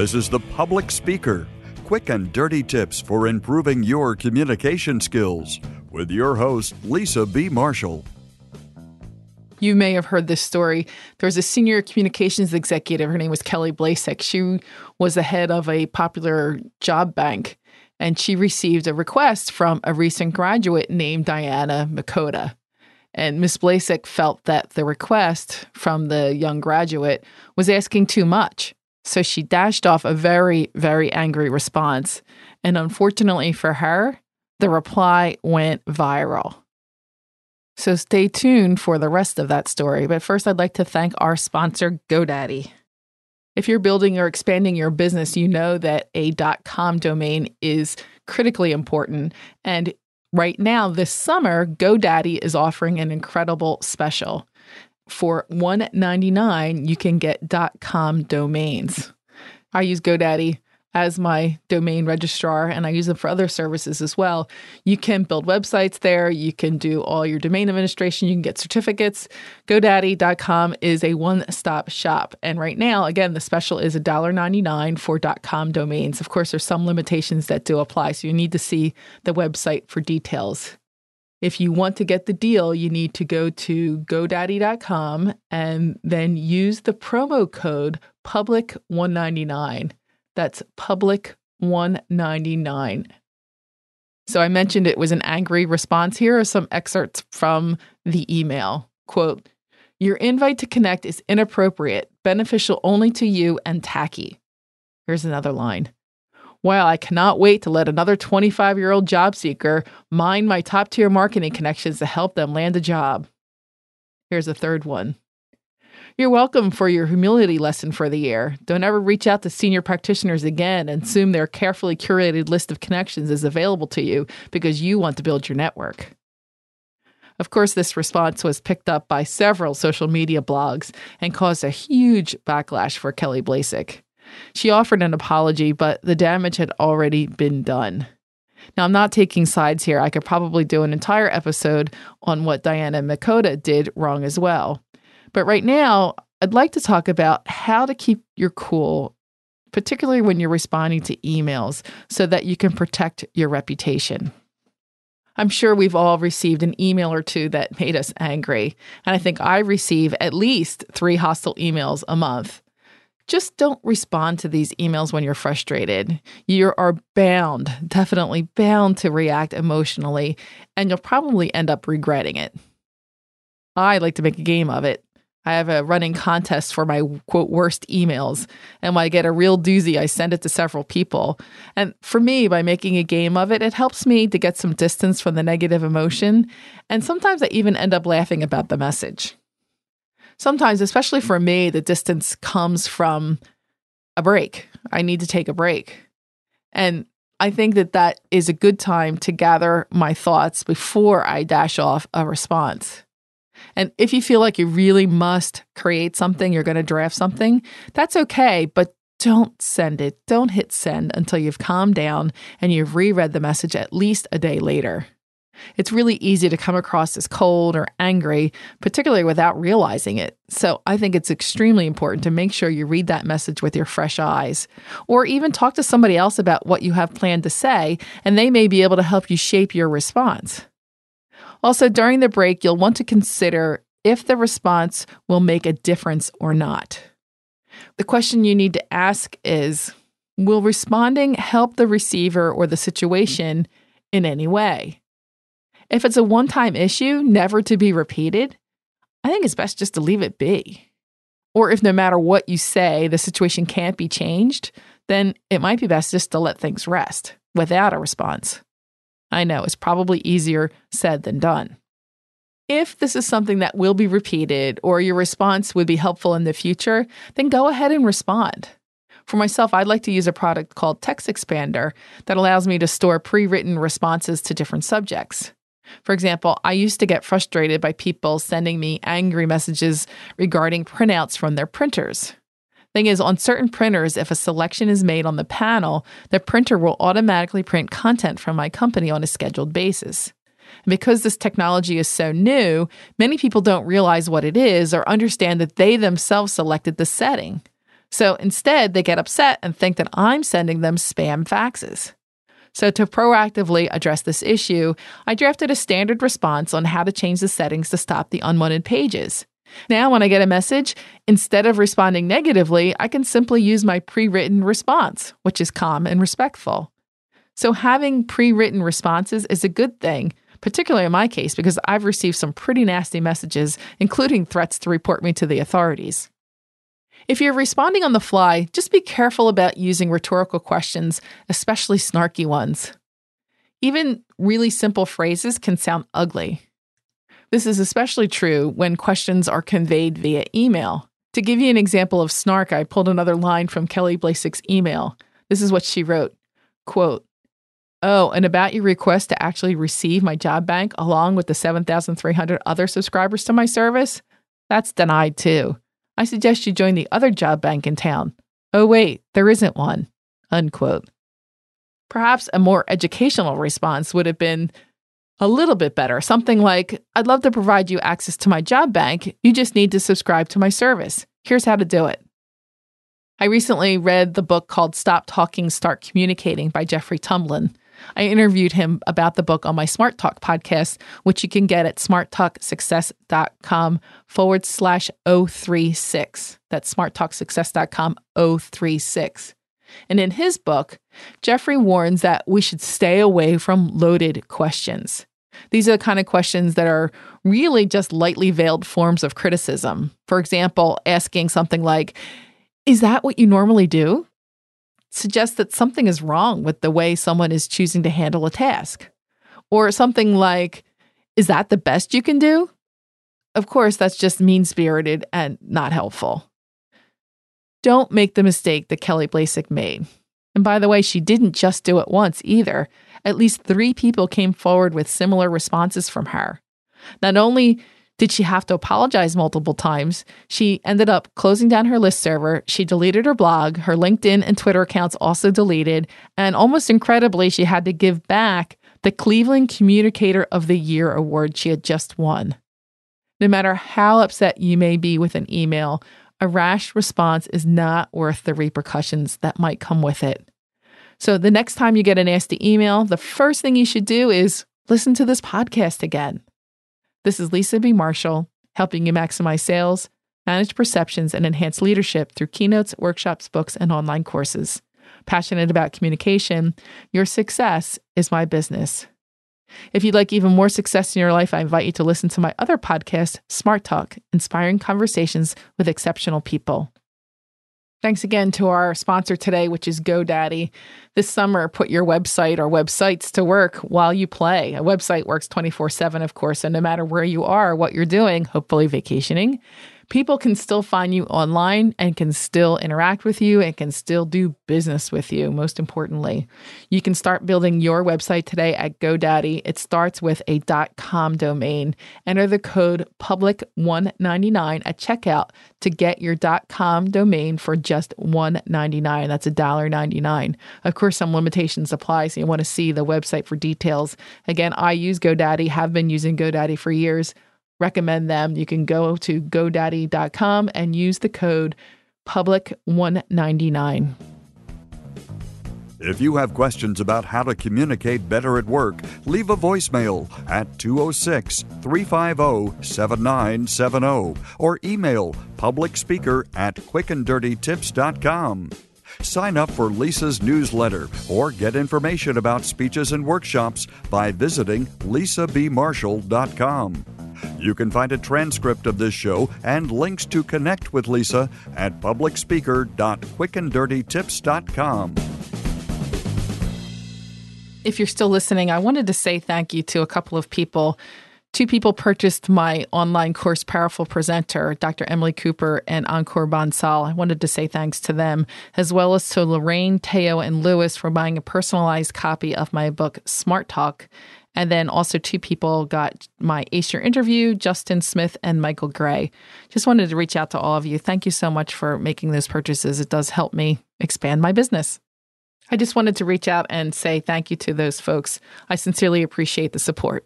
This is The Public Speaker quick and dirty tips for improving your communication skills with your host, Lisa B. Marshall. You may have heard this story. There was a senior communications executive. Her name was Kelly Blazek. She was the head of a popular job bank, and she received a request from a recent graduate named Diana Mekota. And Ms. Blazek felt that the request from the young graduate was asking too much. So she dashed off a very, very angry response. And unfortunately for her, the reply went viral. So stay tuned for the rest of that story. But first, I'd like to thank our sponsor, GoDaddy. If you're building or expanding your business, you know that a .com domain is critically important. And right now, this summer, GoDaddy is offering an incredible special. For $1.99, you can get .com domains. I use GoDaddy as my domain registrar and I use them for other services as well. You can build websites there, you can do all your domain administration, you can get certificates. GoDaddy.com is a one-stop shop. And right now, again, the special is $1.99 for .com domains. Of course, there's some limitations that do apply, so you need to see the website for details. If you want to get the deal, you need to go to godaddy.com and then use the promo code public199 that's public 199. So I mentioned it was an angry response. Here are some excerpts from the email. Quote, your invite to connect is inappropriate, beneficial only to you, and tacky. Here's another line. While I cannot wait to let another 25 year old job seeker mine my top tier marketing connections to help them land a job. Here's a third one. You're welcome for your humility lesson for the year. Don't ever reach out to senior practitioners again and assume their carefully curated list of connections is available to you because you want to build your network. Of course, this response was picked up by several social media blogs and caused a huge backlash for Kelly Blazek. She offered an apology, but the damage had already been done. Now, I'm not taking sides here. I could probably do an entire episode on what Diana Mekota did wrong as well. But right now, I'd like to talk about how to keep your cool, particularly when you're responding to emails, so that you can protect your reputation. I'm sure we've all received an email or two that made us angry. And I think I receive at least three hostile emails a month. Just don't respond to these emails when you're frustrated. You are bound, definitely bound to react emotionally, and you'll probably end up regretting it. I like to make a game of it. I have a running contest for my quote worst emails. And when I get a real doozy, I send it to several people. And for me, by making a game of it, it helps me to get some distance from the negative emotion. And sometimes I even end up laughing about the message. Sometimes, especially for me, the distance comes from a break. I need to take a break. And I think that that is a good time to gather my thoughts before I dash off a response. And if you feel like you really must create something, you're going to draft something, that's okay, but don't send it. Don't hit send until you've calmed down and you've reread the message at least a day later. It's really easy to come across as cold or angry, particularly without realizing it. So I think it's extremely important to make sure you read that message with your fresh eyes, or even talk to somebody else about what you have planned to say, and they may be able to help you shape your response. Also, during the break, you'll want to consider if the response will make a difference or not. The question you need to ask is Will responding help the receiver or the situation in any way? If it's a one time issue, never to be repeated, I think it's best just to leave it be. Or if no matter what you say, the situation can't be changed, then it might be best just to let things rest without a response. I know it's probably easier said than done. If this is something that will be repeated or your response would be helpful in the future, then go ahead and respond. For myself, I'd like to use a product called Text Expander that allows me to store pre written responses to different subjects. For example, I used to get frustrated by people sending me angry messages regarding printouts from their printers. Thing is, on certain printers, if a selection is made on the panel, the printer will automatically print content from my company on a scheduled basis. And because this technology is so new, many people don't realize what it is or understand that they themselves selected the setting. So instead, they get upset and think that I'm sending them spam faxes. So, to proactively address this issue, I drafted a standard response on how to change the settings to stop the unwanted pages. Now, when I get a message, instead of responding negatively, I can simply use my pre written response, which is calm and respectful. So, having pre written responses is a good thing, particularly in my case, because I've received some pretty nasty messages, including threats to report me to the authorities. If you're responding on the fly, just be careful about using rhetorical questions, especially snarky ones. Even really simple phrases can sound ugly. This is especially true when questions are conveyed via email. To give you an example of snark, I pulled another line from Kelly Blazek's email. This is what she wrote quote, Oh, and about your request to actually receive my job bank along with the 7,300 other subscribers to my service? That's denied too. I suggest you join the other job bank in town. Oh, wait, there isn't one. Unquote. Perhaps a more educational response would have been a little bit better. Something like, I'd love to provide you access to my job bank. You just need to subscribe to my service. Here's how to do it. I recently read the book called Stop Talking, Start Communicating by Jeffrey Tumlin. I interviewed him about the book on my Smart Talk podcast, which you can get at smarttalksuccess.com forward slash 036. That's smarttalksuccess.com 036. And in his book, Jeffrey warns that we should stay away from loaded questions. These are the kind of questions that are really just lightly veiled forms of criticism. For example, asking something like, Is that what you normally do? Suggests that something is wrong with the way someone is choosing to handle a task. Or something like, is that the best you can do? Of course, that's just mean spirited and not helpful. Don't make the mistake that Kelly Blazek made. And by the way, she didn't just do it once either. At least three people came forward with similar responses from her. Not only did she have to apologize multiple times? She ended up closing down her list server. She deleted her blog. Her LinkedIn and Twitter accounts also deleted. And almost incredibly, she had to give back the Cleveland Communicator of the Year award she had just won. No matter how upset you may be with an email, a rash response is not worth the repercussions that might come with it. So, the next time you get a nasty email, the first thing you should do is listen to this podcast again. This is Lisa B. Marshall, helping you maximize sales, manage perceptions, and enhance leadership through keynotes, workshops, books, and online courses. Passionate about communication, your success is my business. If you'd like even more success in your life, I invite you to listen to my other podcast, Smart Talk Inspiring Conversations with Exceptional People. Thanks again to our sponsor today, which is GoDaddy. This summer, put your website or websites to work while you play. A website works 24 7, of course, and no matter where you are, what you're doing, hopefully vacationing, people can still find you online and can still interact with you and can still do business with you, most importantly. You can start building your website today at GoDaddy. It starts with a .com domain. Enter the code public199 at checkout to get your .com domain for just $1.99. That's $1.99. Of course, some limitations apply, so you want to see the website for details. Again, I use GoDaddy, have been using GoDaddy for years recommend them. You can go to godaddy.com and use the code public199. If you have questions about how to communicate better at work, leave a voicemail at 206 350 7970 or email publicspeaker at quickanddirtytips.com. Sign up for Lisa's newsletter or get information about speeches and workshops by visiting lisabmarshall.com. You can find a transcript of this show and links to connect with Lisa at publicspeaker.quickanddirtytips.com. If you're still listening, I wanted to say thank you to a couple of people. Two people purchased my online course, Powerful Presenter, Dr. Emily Cooper and Encore Bonsal. I wanted to say thanks to them, as well as to Lorraine, Teo, and Lewis for buying a personalized copy of my book, Smart Talk. And then also two people got my Your interview, Justin Smith and Michael Gray. Just wanted to reach out to all of you. Thank you so much for making those purchases. It does help me expand my business. I just wanted to reach out and say thank you to those folks. I sincerely appreciate the support.